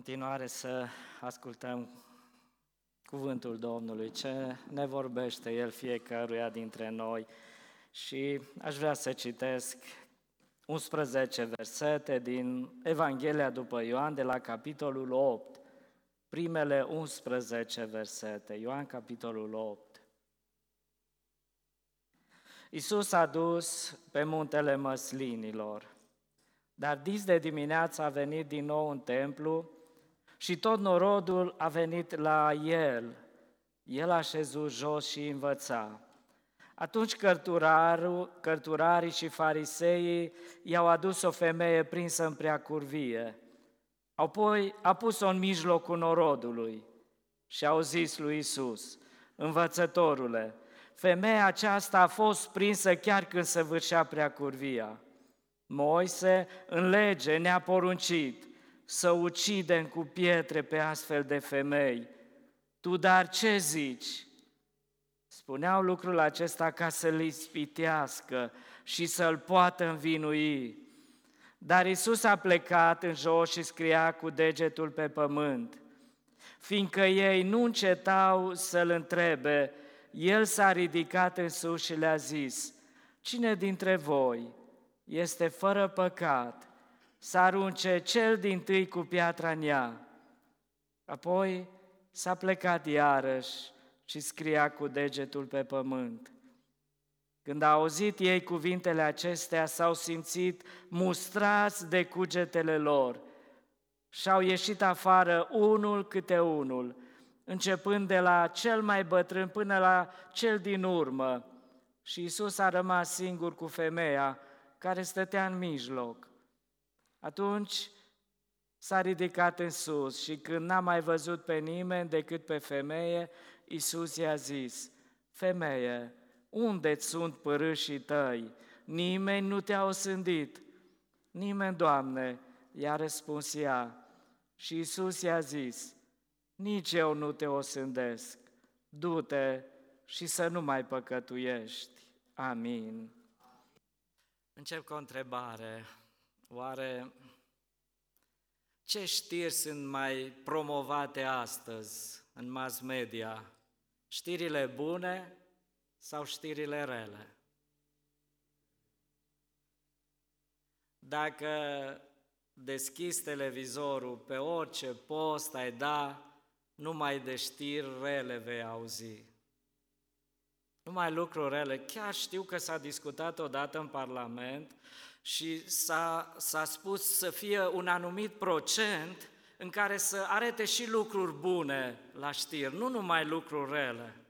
continuare să ascultăm cuvântul Domnului, ce ne vorbește El fiecăruia dintre noi. Și aș vrea să citesc 11 versete din Evanghelia după Ioan, de la capitolul 8, primele 11 versete, Ioan capitolul 8. Iisus a dus pe muntele măslinilor, dar dis de dimineață a venit din nou în templu și tot norodul a venit la el. El a șezut jos și învăța. Atunci cărturarii și fariseii i-au adus o femeie prinsă în prea curvie. Apoi a pus-o în mijlocul norodului și au zis lui Isus, învățătorule, femeia aceasta a fost prinsă chiar când se vârșea prea curvia. Moise în lege ne-a poruncit să ucidem cu pietre pe astfel de femei. Tu dar ce zici? Spuneau lucrul acesta ca să-l ispitească și să-l poată învinui. Dar Isus a plecat în jos și scria cu degetul pe pământ. Fiindcă ei nu încetau să-l întrebe, el s-a ridicat în sus și le-a zis, Cine dintre voi este fără păcat să arunce cel din tâi cu piatra în ea. Apoi s-a plecat iarăși și scria cu degetul pe pământ. Când a auzit ei cuvintele acestea, s-au simțit mustrați de cugetele lor și au ieșit afară unul câte unul, începând de la cel mai bătrân până la cel din urmă. Și Isus a rămas singur cu femeia care stătea în mijloc. Atunci s-a ridicat în sus și când n-a mai văzut pe nimeni decât pe femeie, Iisus i-a zis, Femeie, unde sunt părâșii tăi? Nimeni nu te-a osândit. Nimeni, Doamne, i-a răspuns ea. Și Iisus i-a zis, nici eu nu te osândesc. Du-te și să nu mai păcătuiești. Amin. Încep cu o întrebare. Oare ce știri sunt mai promovate astăzi în mass media? Știrile bune sau știrile rele? Dacă deschizi televizorul pe orice post ai da, numai de știri rele vei auzi. Numai lucruri rele. Chiar știu că s-a discutat odată în Parlament și s-a, s-a spus să fie un anumit procent în care să arete și lucruri bune la știri, nu numai lucruri rele.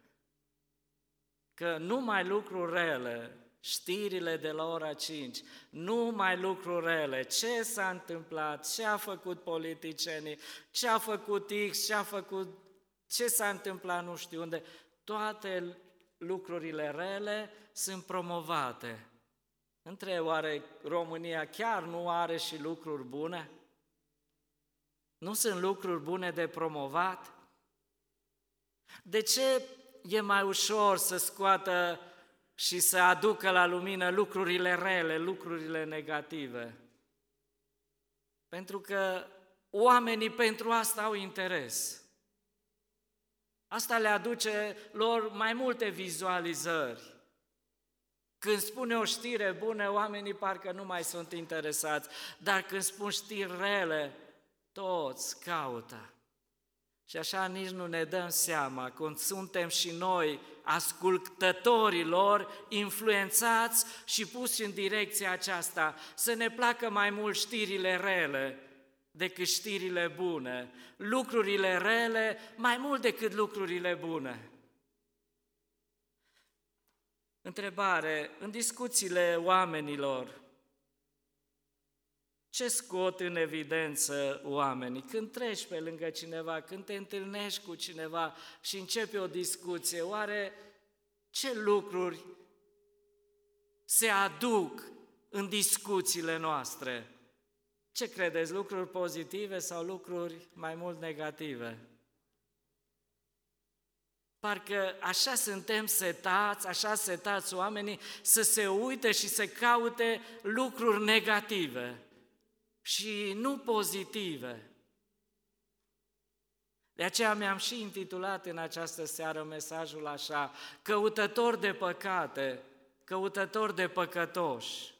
Că numai lucruri rele, știrile de la ora 5, numai lucruri rele, ce s-a întâmplat, ce a făcut politicienii, ce a făcut X, ce a făcut, ce s-a întâmplat nu știu unde, toate lucrurile rele sunt promovate. Între oare România chiar nu are și lucruri bune? Nu sunt lucruri bune de promovat? De ce e mai ușor să scoată și să aducă la lumină lucrurile rele, lucrurile negative? Pentru că oamenii pentru asta au interes. Asta le aduce lor mai multe vizualizări. Când spune o știre bună, oamenii parcă nu mai sunt interesați, dar când spun știri rele, toți caută. Și așa nici nu ne dăm seama când suntem și noi ascultătorilor influențați și puși în direcția aceasta, să ne placă mai mult știrile rele decât știrile bune, lucrurile rele mai mult decât lucrurile bune. Întrebare, în discuțiile oamenilor, ce scot în evidență oamenii? Când treci pe lângă cineva, când te întâlnești cu cineva și începe o discuție, oare ce lucruri se aduc în discuțiile noastre? Ce credeți, lucruri pozitive sau lucruri mai mult negative? Parcă așa suntem setați, așa setați oamenii să se uite și să caute lucruri negative și nu pozitive. De aceea mi-am și intitulat în această seară mesajul așa, căutător de păcate, căutător de păcătoși.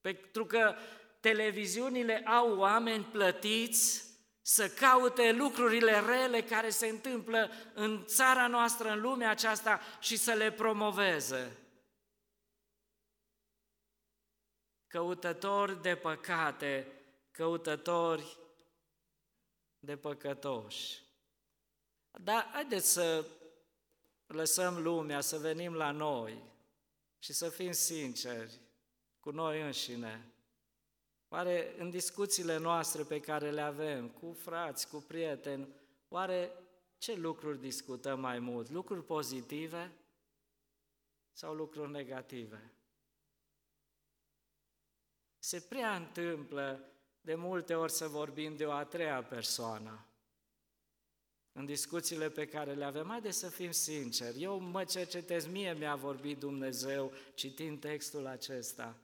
Pentru că televiziunile au oameni plătiți să caute lucrurile rele care se întâmplă în țara noastră, în lumea aceasta și să le promoveze. Căutători de păcate, căutători de păcătoși. Dar haideți să lăsăm lumea, să venim la noi și să fim sinceri cu noi înșine. Oare în discuțiile noastre pe care le avem cu frați, cu prieteni, oare ce lucruri discutăm mai mult? Lucruri pozitive sau lucruri negative? Se prea întâmplă de multe ori să vorbim de o a treia persoană. În discuțiile pe care le avem, haideți să fim sinceri, eu mă cercetez, mie mi-a vorbit Dumnezeu citind textul acesta.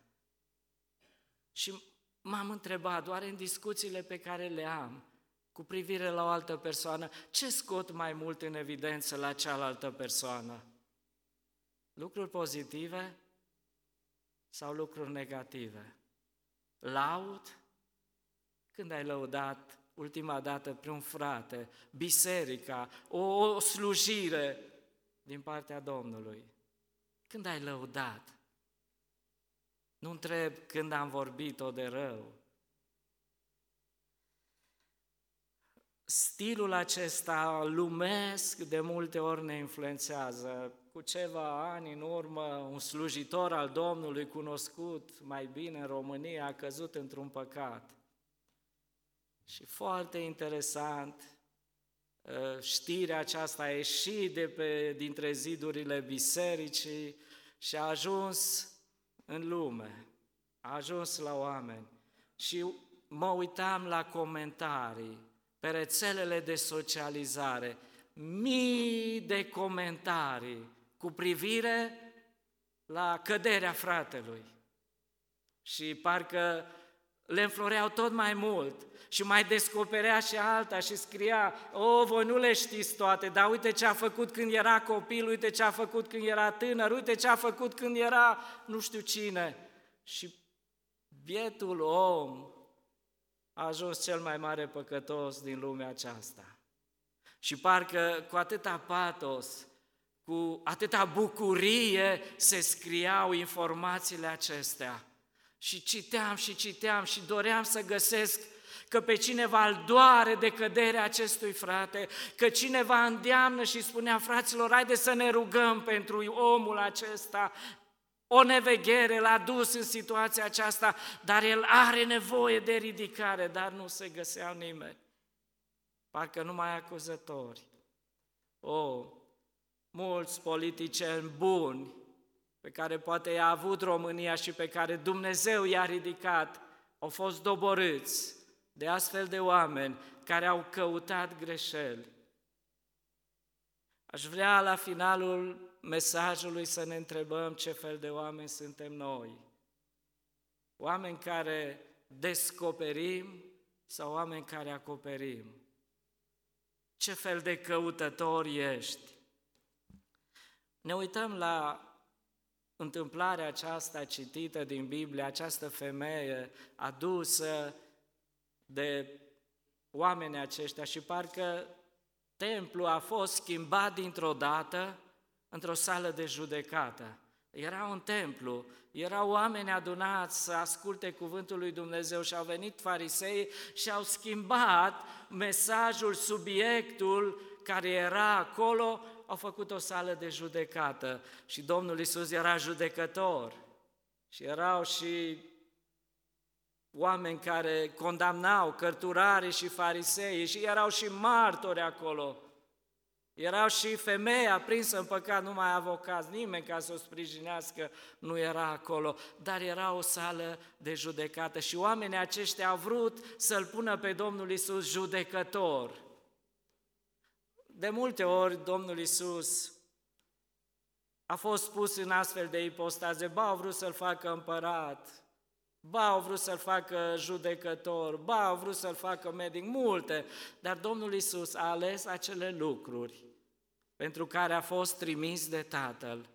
Și m-am întrebat, doar în discuțiile pe care le am cu privire la o altă persoană, ce scot mai mult în evidență la cealaltă persoană? Lucruri pozitive sau lucruri negative? Laud? Când ai lăudat ultima dată pe un frate, biserica, o, o slujire din partea Domnului? Când ai lăudat? Nu întreb când am vorbit-o de rău. Stilul acesta lumesc de multe ori ne influențează. Cu ceva ani în urmă, un slujitor al Domnului cunoscut mai bine în România a căzut într-un păcat. Și foarte interesant, ă, știrea aceasta a ieșit de pe, dintre zidurile bisericii și a ajuns în lume, a ajuns la oameni și mă uitam la comentarii pe rețelele de socializare, mii de comentarii cu privire la căderea fratelui. Și parcă le înfloreau tot mai mult și mai descoperea și alta și scria, o, voi nu le știți toate, dar uite ce a făcut când era copil, uite ce a făcut când era tânăr, uite ce a făcut când era nu știu cine. Și bietul om a ajuns cel mai mare păcătos din lumea aceasta. Și parcă cu atâta patos, cu atâta bucurie se scriau informațiile acestea. Și citeam și citeam și doream să găsesc că pe cineva îl doare de căderea acestui frate, că cineva îndeamnă și spunea, fraților, haide să ne rugăm pentru omul acesta, o neveghere l-a dus în situația aceasta, dar el are nevoie de ridicare, dar nu se găsea nimeni. Parcă numai acuzători. O, mulți politicieni buni, pe care poate i-a avut România și pe care Dumnezeu i-a ridicat, au fost doborâți de astfel de oameni care au căutat greșeli. Aș vrea la finalul mesajului să ne întrebăm ce fel de oameni suntem noi. Oameni care descoperim sau oameni care acoperim? Ce fel de căutători ești? Ne uităm la întâmplarea aceasta citită din Biblie, această femeie adusă de oamenii aceștia și parcă templul a fost schimbat dintr-o dată într-o sală de judecată. Era un templu, erau oameni adunați să asculte cuvântul lui Dumnezeu și au venit farisei și au schimbat mesajul, subiectul care era acolo, au făcut o sală de judecată și Domnul Isus era judecător și erau și oameni care condamnau cărturarii și farisei și erau și martori acolo. Erau și femei aprinsă în păcat, nu mai avocați, nimeni ca să o sprijinească nu era acolo, dar era o sală de judecată și oamenii aceștia au vrut să-L pună pe Domnul Isus judecător. De multe ori Domnul Isus a fost pus în astfel de ipostaze, ba au vrut să-L facă împărat, Ba, au vrut să-l facă judecător, ba, au vrut să-l facă medic, multe, dar Domnul Isus a ales acele lucruri pentru care a fost trimis de Tatăl.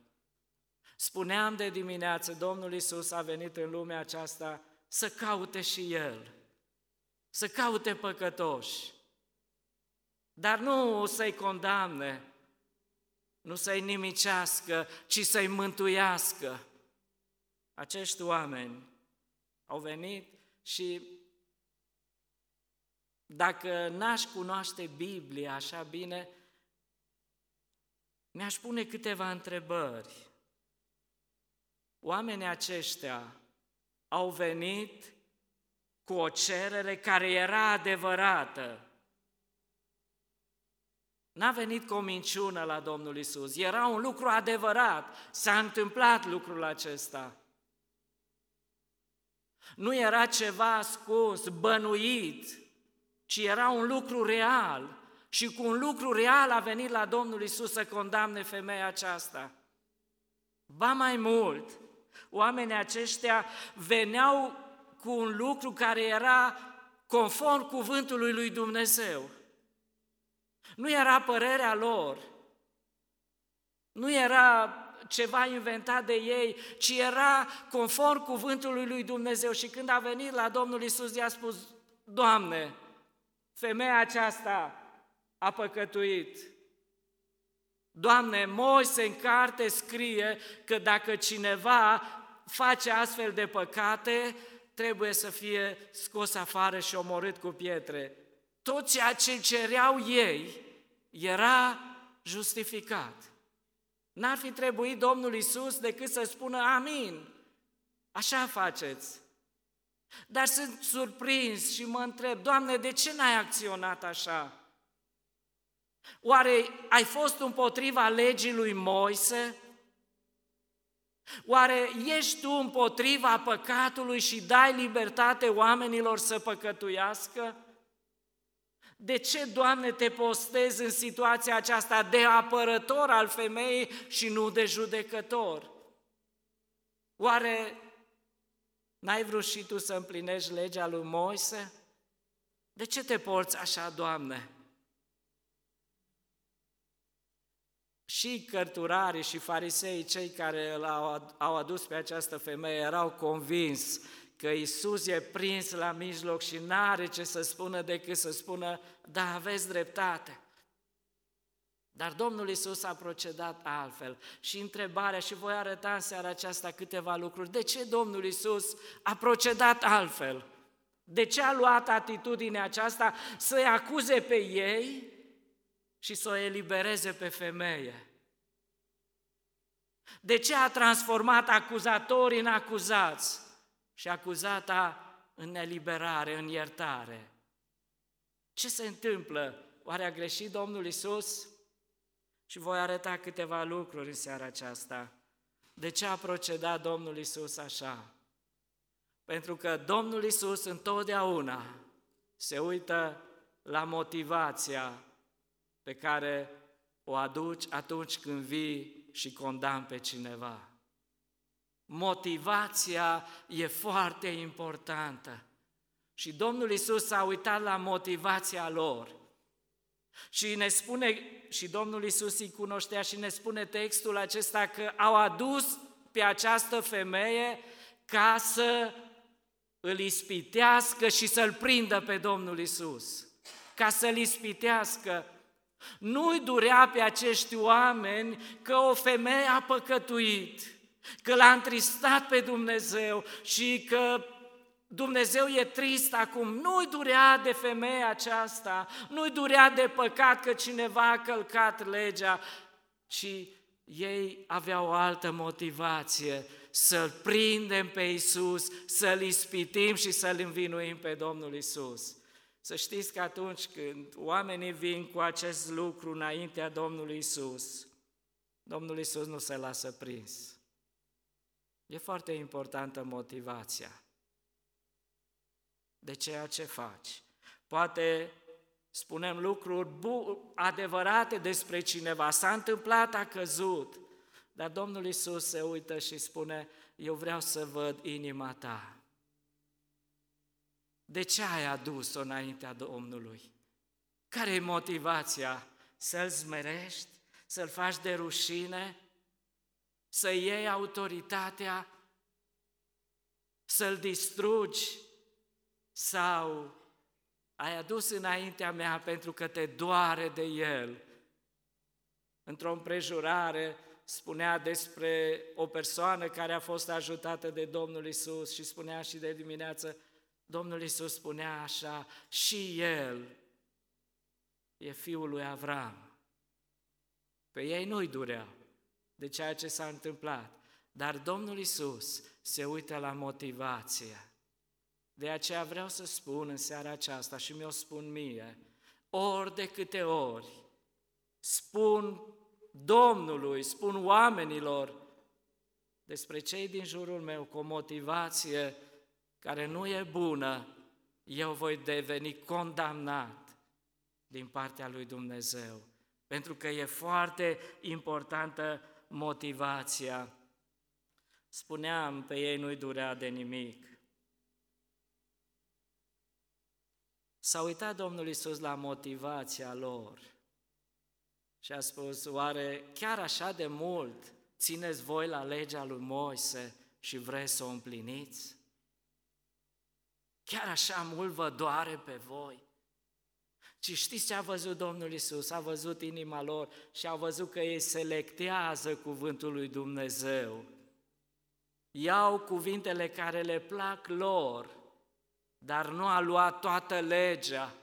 Spuneam de dimineață, Domnul Isus a venit în lumea aceasta să caute și El, să caute păcătoși, dar nu să-i condamne, nu să-i nimicească, ci să-i mântuiască. Acești oameni au venit și dacă n-aș cunoaște Biblia așa bine, mi-aș pune câteva întrebări. Oamenii aceștia au venit cu o cerere care era adevărată. N-a venit cu o minciună la Domnul Isus. Era un lucru adevărat. S-a întâmplat lucrul acesta. Nu era ceva ascuns, bănuit, ci era un lucru real. Și cu un lucru real a venit la Domnul Isus să condamne femeia aceasta. Ba mai mult, oamenii aceștia veneau cu un lucru care era conform cuvântului lui Dumnezeu. Nu era părerea lor, nu era ceva inventat de ei, ci era conform cuvântului lui Dumnezeu. Și când a venit la Domnul Isus, i-a spus, Doamne, femeia aceasta a păcătuit. Doamne, Moise în carte scrie că dacă cineva face astfel de păcate, trebuie să fie scos afară și omorât cu pietre. Tot ceea ce cereau ei era justificat. N-ar fi trebuit Domnul Isus decât să spună amin. Așa faceți. Dar sunt surprins și mă întreb, Doamne, de ce n-ai acționat așa? Oare ai fost împotriva legii lui Moise? Oare ești tu împotriva păcatului și dai libertate oamenilor să păcătuiască? De ce, Doamne, te postezi în situația aceasta de apărător al femeii și nu de judecător? Oare n-ai vrut și tu să împlinești legea lui Moise? De ce te porți așa, Doamne? Și cărturarii și farisei, cei care au adus pe această femeie, erau convins că Isus e prins la mijloc și n-are ce să spună decât să spună, da, aveți dreptate. Dar Domnul Isus a procedat altfel. Și întrebarea, și voi arăta în seara aceasta câteva lucruri, de ce Domnul Isus a procedat altfel? De ce a luat atitudinea aceasta să-i acuze pe ei și să o elibereze pe femeie? De ce a transformat acuzatorii în acuzați? Și acuzata în eliberare, în iertare. Ce se întâmplă? Oare a greșit Domnul Isus? Și voi arăta câteva lucruri în seara aceasta. De ce a procedat Domnul Isus așa? Pentru că Domnul Isus întotdeauna se uită la motivația pe care o aduci atunci când vii și condamn pe cineva. Motivația e foarte importantă. Și Domnul Isus s-a uitat la motivația lor. Și ne spune, și Domnul Isus îi cunoștea și ne spune textul acesta că au adus pe această femeie ca să îl ispitească și să-l prindă pe Domnul Isus. Ca să-l ispitească. Nu-i durea pe acești oameni că o femeie a păcătuit că l-a întristat pe Dumnezeu și că Dumnezeu e trist acum, nu-i durea de femeia aceasta, nu-i durea de păcat că cineva a călcat legea, ci ei aveau o altă motivație, să-L prindem pe Isus, să-L ispitim și să-L învinuim pe Domnul Isus. Să știți că atunci când oamenii vin cu acest lucru înaintea Domnului Isus, Domnul Isus nu se lasă prins. E foarte importantă motivația de ceea ce faci. Poate spunem lucruri adevărate despre cineva, s-a întâmplat, a căzut, dar Domnul Isus se uită și spune, eu vreau să văd inima ta. De ce ai adus-o înaintea Domnului? Care e motivația? Să-l zmerești? Să-l faci de rușine? Să iei autoritatea? Să-l distrugi? Sau ai adus înaintea mea pentru că te doare de el? Într-o împrejurare spunea despre o persoană care a fost ajutată de Domnul Isus și spunea și de dimineață, Domnul Isus spunea așa, și el e fiul lui Avram. Pe ei nu-i durea de ceea ce s-a întâmplat, dar Domnul Isus se uită la motivație. De aceea vreau să spun în seara aceasta și mi-o spun mie, ori de câte ori spun Domnului, spun oamenilor despre cei din jurul meu cu o motivație care nu e bună, eu voi deveni condamnat din partea lui Dumnezeu. Pentru că e foarte importantă motivația. Spuneam, pe ei nu-i durea de nimic. S-a uitat Domnul Isus la motivația lor și a spus, oare chiar așa de mult țineți voi la legea lui Moise și vreți să o împliniți? Chiar așa mult vă doare pe voi? Ci știți ce a văzut Domnul Isus? A văzut inima lor și a văzut că ei selectează cuvântul lui Dumnezeu. Iau cuvintele care le plac lor, dar nu a luat toată legea.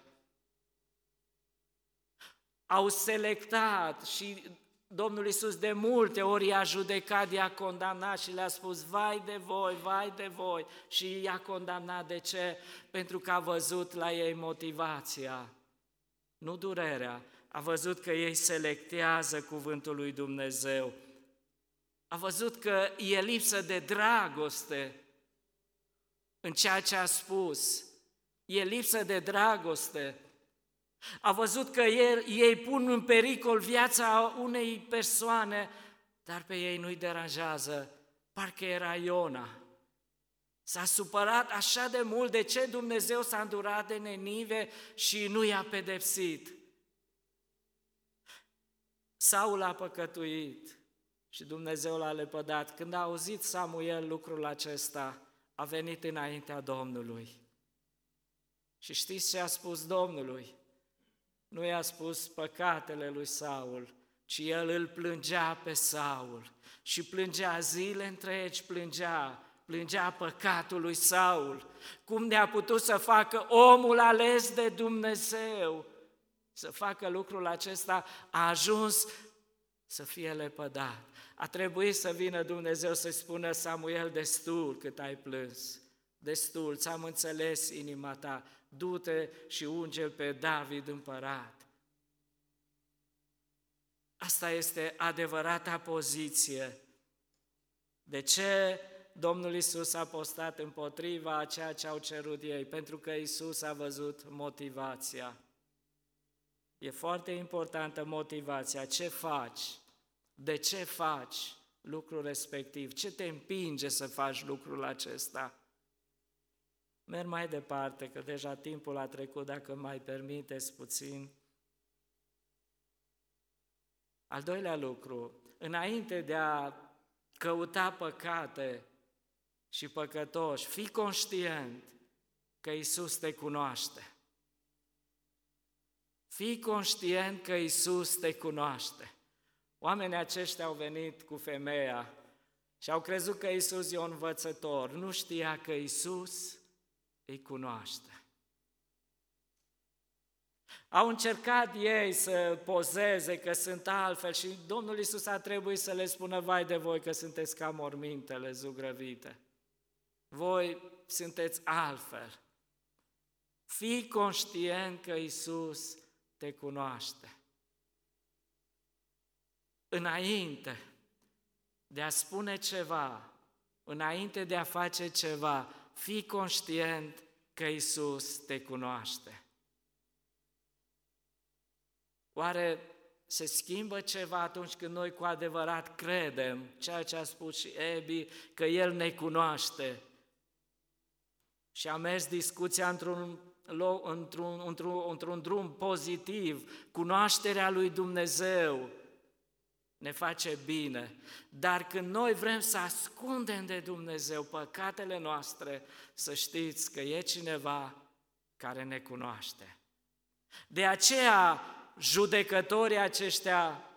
Au selectat și Domnul Iisus de multe ori i-a judecat, i-a condamnat și le-a spus, vai de voi, vai de voi, și i-a condamnat. De ce? Pentru că a văzut la ei motivația, nu durerea, a văzut că ei selectează cuvântul lui Dumnezeu, a văzut că e lipsă de dragoste în ceea ce a spus, e lipsă de dragoste, a văzut că ei, ei pun în pericol viața unei persoane, dar pe ei nu-i deranjează, parcă era Iona. S-a supărat așa de mult de ce Dumnezeu s-a îndurat de Nenive și nu i-a pedepsit. Saul a păcătuit și Dumnezeu l-a lepădat. Când a auzit Samuel lucrul acesta, a venit înaintea Domnului. Și știți ce a spus Domnului? nu i-a spus păcatele lui Saul, ci el îl plângea pe Saul și plângea zile întregi, plângea, plângea păcatul lui Saul. Cum ne-a putut să facă omul ales de Dumnezeu să facă lucrul acesta, a ajuns să fie lepădat. A trebuit să vină Dumnezeu să spună Samuel, destul cât ai plâns, destul, ți-am înțeles inima ta, du-te și unge pe David împărat. Asta este adevărata poziție. De ce Domnul Isus a postat împotriva a ceea ce au cerut ei? Pentru că Isus a văzut motivația. E foarte importantă motivația. Ce faci? De ce faci lucrul respectiv? Ce te împinge să faci lucrul acesta? Merg mai departe, că deja timpul a trecut, dacă mai permiteți puțin. Al doilea lucru, înainte de a căuta păcate și păcătoși, fii conștient că Isus te cunoaște. Fii conștient că Isus te cunoaște. Oamenii aceștia au venit cu femeia și au crezut că Isus e un învățător. Nu știa că Isus îi cunoaște. Au încercat ei să pozeze că sunt altfel și Domnul Isus a trebuit să le spună, vai de voi că sunteți ca mormintele zugrăvite. Voi sunteți altfel. Fii conștient că Isus te cunoaște. Înainte de a spune ceva, înainte de a face ceva, fii conștient că Isus te cunoaște. Oare se schimbă ceva atunci când noi cu adevărat credem ceea ce a spus și Ebi, că El ne cunoaște și a mers discuția într-un, într-un, într-un, într-un drum pozitiv, cunoașterea lui Dumnezeu ne face bine. Dar când noi vrem să ascundem de Dumnezeu păcatele noastre, să știți că e cineva care ne cunoaște. De aceea, judecătorii aceștia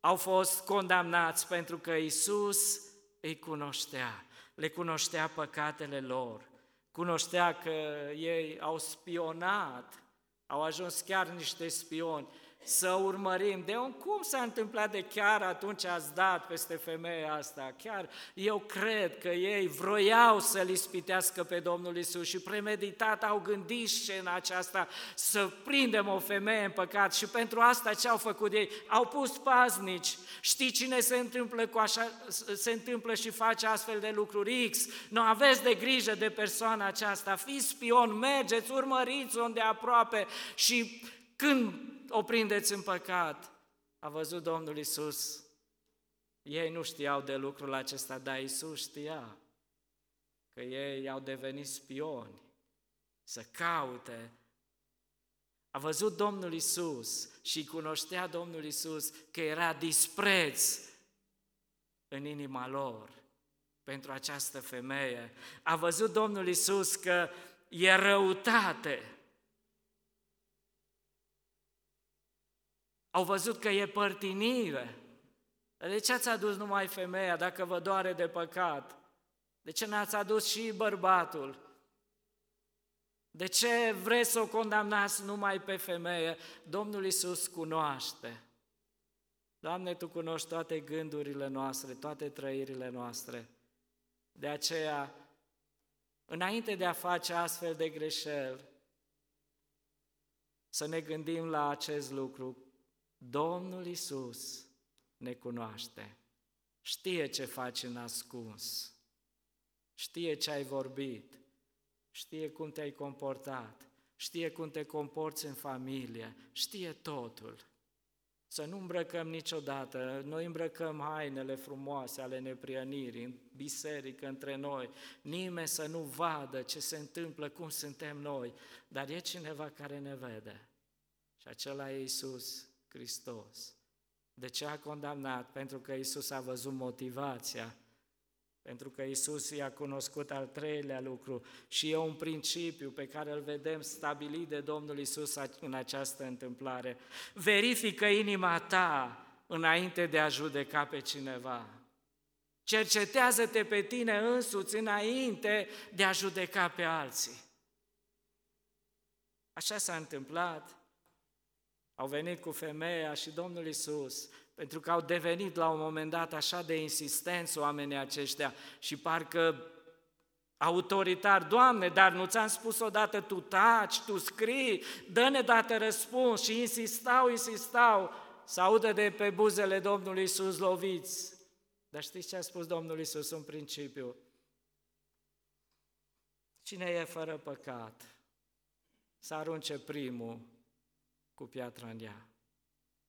au fost condamnați pentru că Isus îi cunoștea, le cunoștea păcatele lor, cunoștea că ei au spionat, au ajuns chiar niște spioni să urmărim de un cum s-a întâmplat de chiar atunci ați dat peste femeia asta. Chiar eu cred că ei vroiau să-L ispitească pe Domnul Isus și premeditat au gândit scena aceasta să prindem o femeie în păcat și pentru asta ce au făcut ei? Au pus paznici. Știi cine se întâmplă, cu așa, se întâmplă și face astfel de lucruri X? Nu aveți de grijă de persoana aceasta, fiți spion, mergeți, urmăriți-o de aproape și când o prindeți în păcat. A văzut Domnul Isus. Ei nu știau de lucrul acesta, dar Isus știa că ei au devenit spioni, să caute. A văzut Domnul Isus și cunoștea Domnul Isus că era dispreț în inima lor pentru această femeie. A văzut Domnul Isus că e răutate Au văzut că e părtinire. De ce ați adus numai femeia dacă vă doare de păcat? De ce n-ați adus și bărbatul? De ce vreți să o condamnați numai pe femeie? Domnul Isus cunoaște. Doamne, Tu cunoști toate gândurile noastre, toate trăirile noastre. De aceea, înainte de a face astfel de greșeli, să ne gândim la acest lucru. Domnul Isus ne cunoaște, știe ce faci în ascuns, știe ce ai vorbit, știe cum te-ai comportat, știe cum te comporți în familie, știe totul. Să nu îmbrăcăm niciodată, noi îmbrăcăm hainele frumoase ale neprienirii în biserică între noi, nimeni să nu vadă ce se întâmplă, cum suntem noi, dar e cineva care ne vede. Și acela e Isus Hristos. De ce a condamnat? Pentru că Isus a văzut motivația, pentru că Isus i-a cunoscut al treilea lucru și e un principiu pe care îl vedem stabilit de Domnul Isus în această întâmplare. Verifică inima ta înainte de a judeca pe cineva. Cercetează-te pe tine însuți înainte de a judeca pe alții. Așa s-a întâmplat au venit cu femeia și Domnul Isus, pentru că au devenit la un moment dat așa de insistenți oamenii aceștia și parcă autoritar, Doamne, dar nu ți-am spus odată, tu taci, tu scrii, dă-ne dată răspuns și insistau, insistau să audă de pe buzele Domnului Isus loviți. Dar știți ce a spus Domnul Isus în principiu? Cine e fără păcat, să arunce primul cu piatra în ea.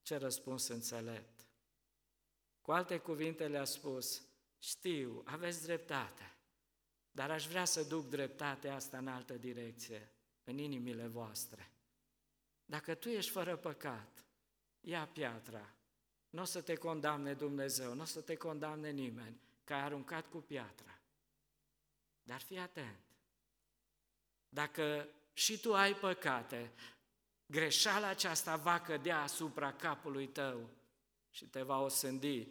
Ce răspuns înțelept! Cu alte cuvinte le-a spus, știu, aveți dreptate, dar aș vrea să duc dreptatea asta în altă direcție, în inimile voastre. Dacă tu ești fără păcat, ia piatra, nu o să te condamne Dumnezeu, nu o să te condamne nimeni, că ai aruncat cu piatra. Dar fii atent. Dacă și tu ai păcate, greșeala aceasta va cădea asupra capului tău și te va osândi.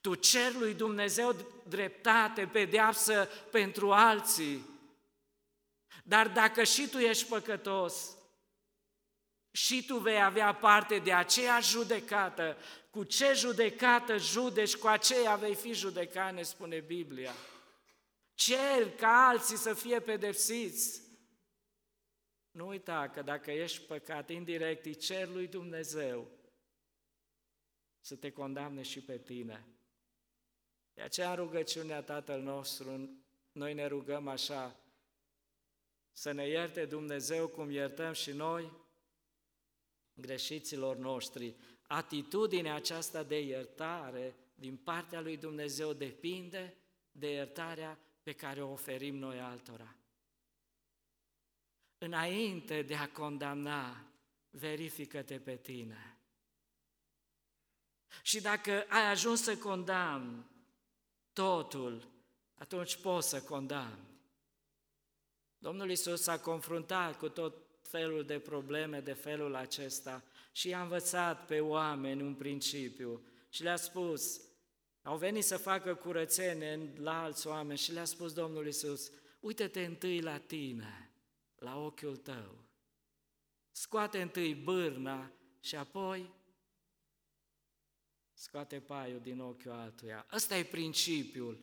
Tu cer lui Dumnezeu dreptate, pedeapsă pentru alții. Dar dacă și tu ești păcătos, și tu vei avea parte de aceeași judecată. Cu ce judecată judeci, cu aceea vei fi judecat, ne spune Biblia. Cer ca alții să fie pedepsiți. Nu uita că dacă ești păcat indirect, îi cer lui Dumnezeu să te condamne și pe tine. De aceea în rugăciunea Tatăl nostru, noi ne rugăm așa, să ne ierte Dumnezeu cum iertăm și noi greșiților noștri. Atitudinea aceasta de iertare din partea lui Dumnezeu depinde de iertarea pe care o oferim noi altora. Înainte de a condamna, verifică-te pe tine. Și dacă ai ajuns să condamni totul, atunci poți să condamni. Domnul Isus s-a confruntat cu tot felul de probleme de felul acesta și i-a învățat pe oameni un principiu și le-a spus, au venit să facă curățenie la alți oameni și le-a spus Domnul Isus, uite-te întâi la tine, la ochiul tău. Scoate întâi bârna și apoi scoate paiul din ochiul altuia. Ăsta e principiul.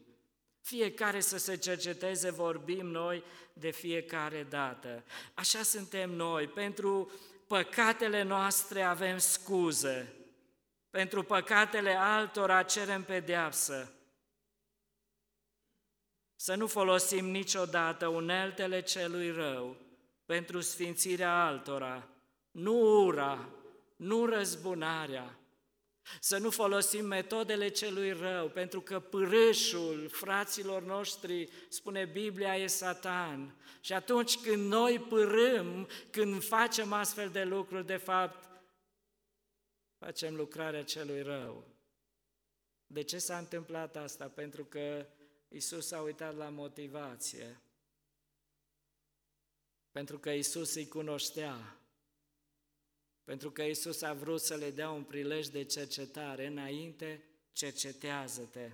Fiecare să se cerceteze, vorbim noi de fiecare dată. Așa suntem noi. Pentru păcatele noastre avem scuze. Pentru păcatele altora cerem pedeapsă. Să nu folosim niciodată uneltele celui rău pentru sfințirea altora, nu ura, nu răzbunarea, să nu folosim metodele celui rău, pentru că pârâșul fraților noștri, spune Biblia, e Satan. Și atunci când noi pârâm, când facem astfel de lucruri, de fapt, facem lucrarea celui rău. De ce s-a întâmplat asta? Pentru că Isus a uitat la motivație. Pentru că Isus îi cunoștea. Pentru că Isus a vrut să le dea un prilej de cercetare. Înainte, cercetează-te.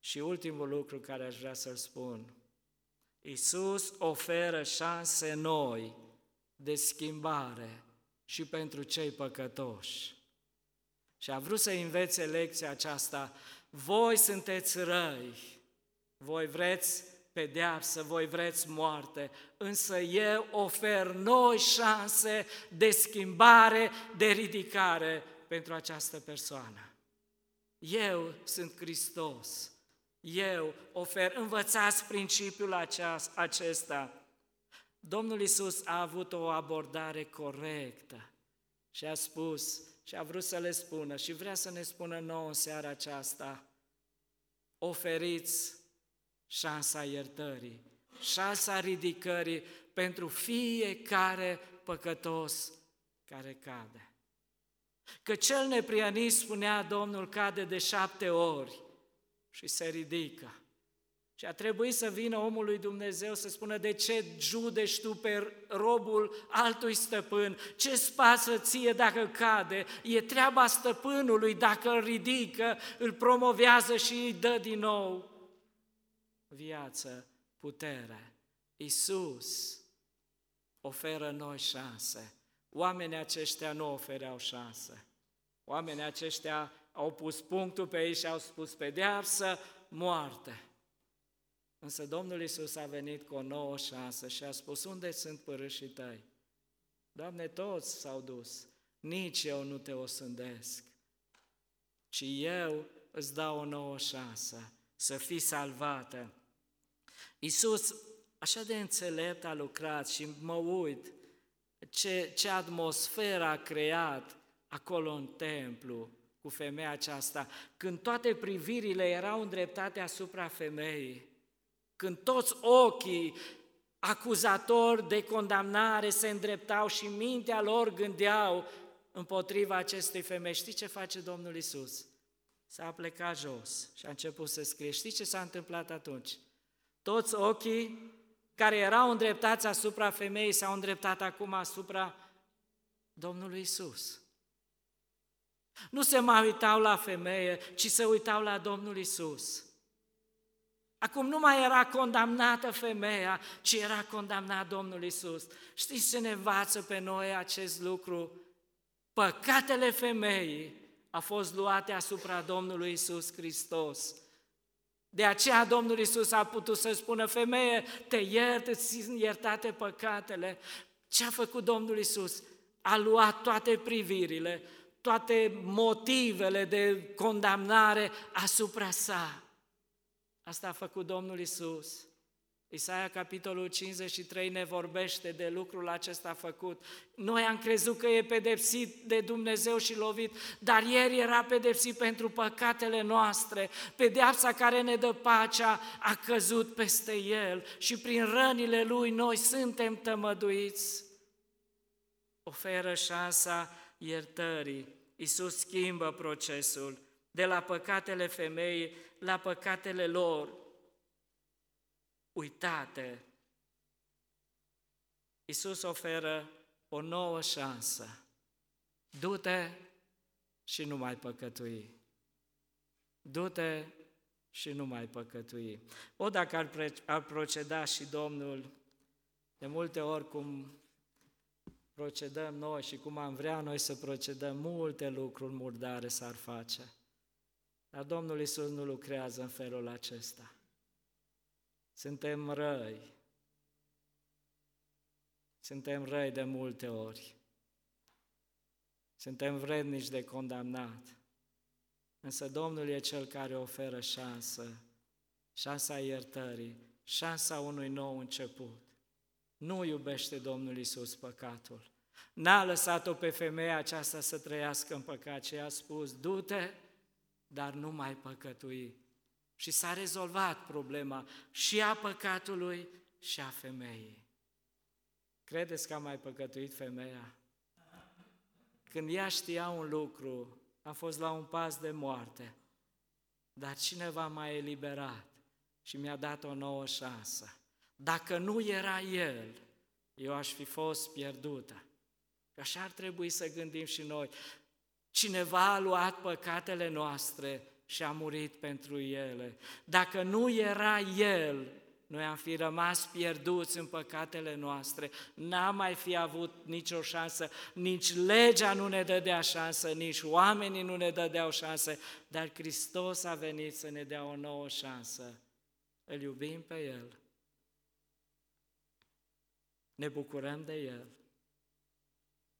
Și ultimul lucru care aș vrea să-l spun. Isus oferă șanse noi de schimbare și pentru cei păcătoși. Și a vrut să învețe lecția aceasta. Voi sunteți răi, voi vreți pedeapsă, voi vreți moarte, însă eu ofer noi șanse de schimbare, de ridicare pentru această persoană. Eu sunt Hristos. Eu ofer, învățați principiul acesta. Domnul Isus a avut o abordare corectă și a spus și a vrut să le spună și vrea să ne spună nouă în seara aceasta, oferiți șansa iertării, șansa ridicării pentru fiecare păcătos care cade. Că cel neprianit, spunea Domnul, cade de șapte ori și se ridică. Și a trebuit să vină omul lui Dumnezeu să spună de ce judești tu pe robul altui stăpân, ce spasă ție dacă cade, e treaba stăpânului dacă îl ridică, îl promovează și îi dă din nou viață, putere. Isus oferă noi șanse. Oamenii aceștia nu ofereau șanse. Oamenii aceștia au pus punctul pe ei și au spus pedeapsă, moarte. Însă Domnul Isus a venit cu o nouă șansă și a spus, unde sunt părâșii tăi? Doamne, toți s-au dus, nici eu nu te osândesc, ci eu îți dau o nouă șansă să fii salvată. Iisus așa de înțelept a lucrat și mă uit ce, ce atmosferă a creat acolo în templu cu femeia aceasta, când toate privirile erau îndreptate asupra femeii, când toți ochii acuzatori de condamnare se îndreptau și mintea lor gândeau împotriva acestei femei. Știi ce face Domnul Isus? S-a plecat jos și a început să scrie. Știi ce s-a întâmplat atunci? Toți ochii care erau îndreptați asupra femeii s-au îndreptat acum asupra Domnului Isus. Nu se mai uitau la femeie, ci se uitau la Domnul Isus. Acum nu mai era condamnată femeia, ci era condamnat Domnul Isus. Știți ce ne învață pe noi acest lucru? Păcatele femeii a fost luate asupra Domnului Isus Hristos. De aceea Domnul Isus a putut să spună, femeie, te iert, îți iertate păcatele. Ce a făcut Domnul Isus? A luat toate privirile, toate motivele de condamnare asupra sa. Asta a făcut Domnul Isus. Isaia, capitolul 53, ne vorbește de lucrul acesta făcut. Noi am crezut că e pedepsit de Dumnezeu și lovit, dar ieri era pedepsit pentru păcatele noastre. Pedeapsa care ne dă pacea a căzut peste El și prin rănile Lui noi suntem tămăduiți. Oferă șansa iertării. Iisus schimbă procesul de la păcatele femeii la păcatele lor uitate. Iisus oferă o nouă șansă. Du-te și nu mai păcătui. Du-te și nu mai păcătui. O, dacă ar, pre- ar proceda și Domnul, de multe ori cum procedăm noi și cum am vrea noi să procedăm, multe lucruri murdare s-ar face. Dar Domnul Isus nu lucrează în felul acesta. Suntem răi. Suntem răi de multe ori. Suntem vrednici de condamnat. Însă Domnul e Cel care oferă șansă, șansa iertării, șansa unui nou început. Nu iubește Domnul Isus păcatul. N-a lăsat-o pe femeia aceasta să trăiască în păcat, ci a spus, du-te, dar nu mai păcătui. Și s-a rezolvat problema și a păcatului și a femeii. Credeți că a mai păcătuit femeia? Când ea știa un lucru, a fost la un pas de moarte, dar cineva m-a eliberat și mi-a dat o nouă șansă. Dacă nu era El, eu aș fi fost pierdută. Așa ar trebui să gândim și noi. Cineva a luat păcatele noastre și a murit pentru ele. Dacă nu era El, noi am fi rămas pierduți în păcatele noastre, n-am mai fi avut nicio șansă, nici legea nu ne dădea șansă, nici oamenii nu ne dădeau șansă, dar Hristos a venit să ne dea o nouă șansă. Îl iubim pe El. Ne bucurăm de El.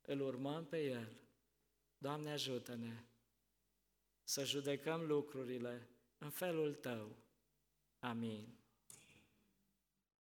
Îl urmăm pe El. Doamne ajută-ne! Să judecăm lucrurile în felul Tău. Amin.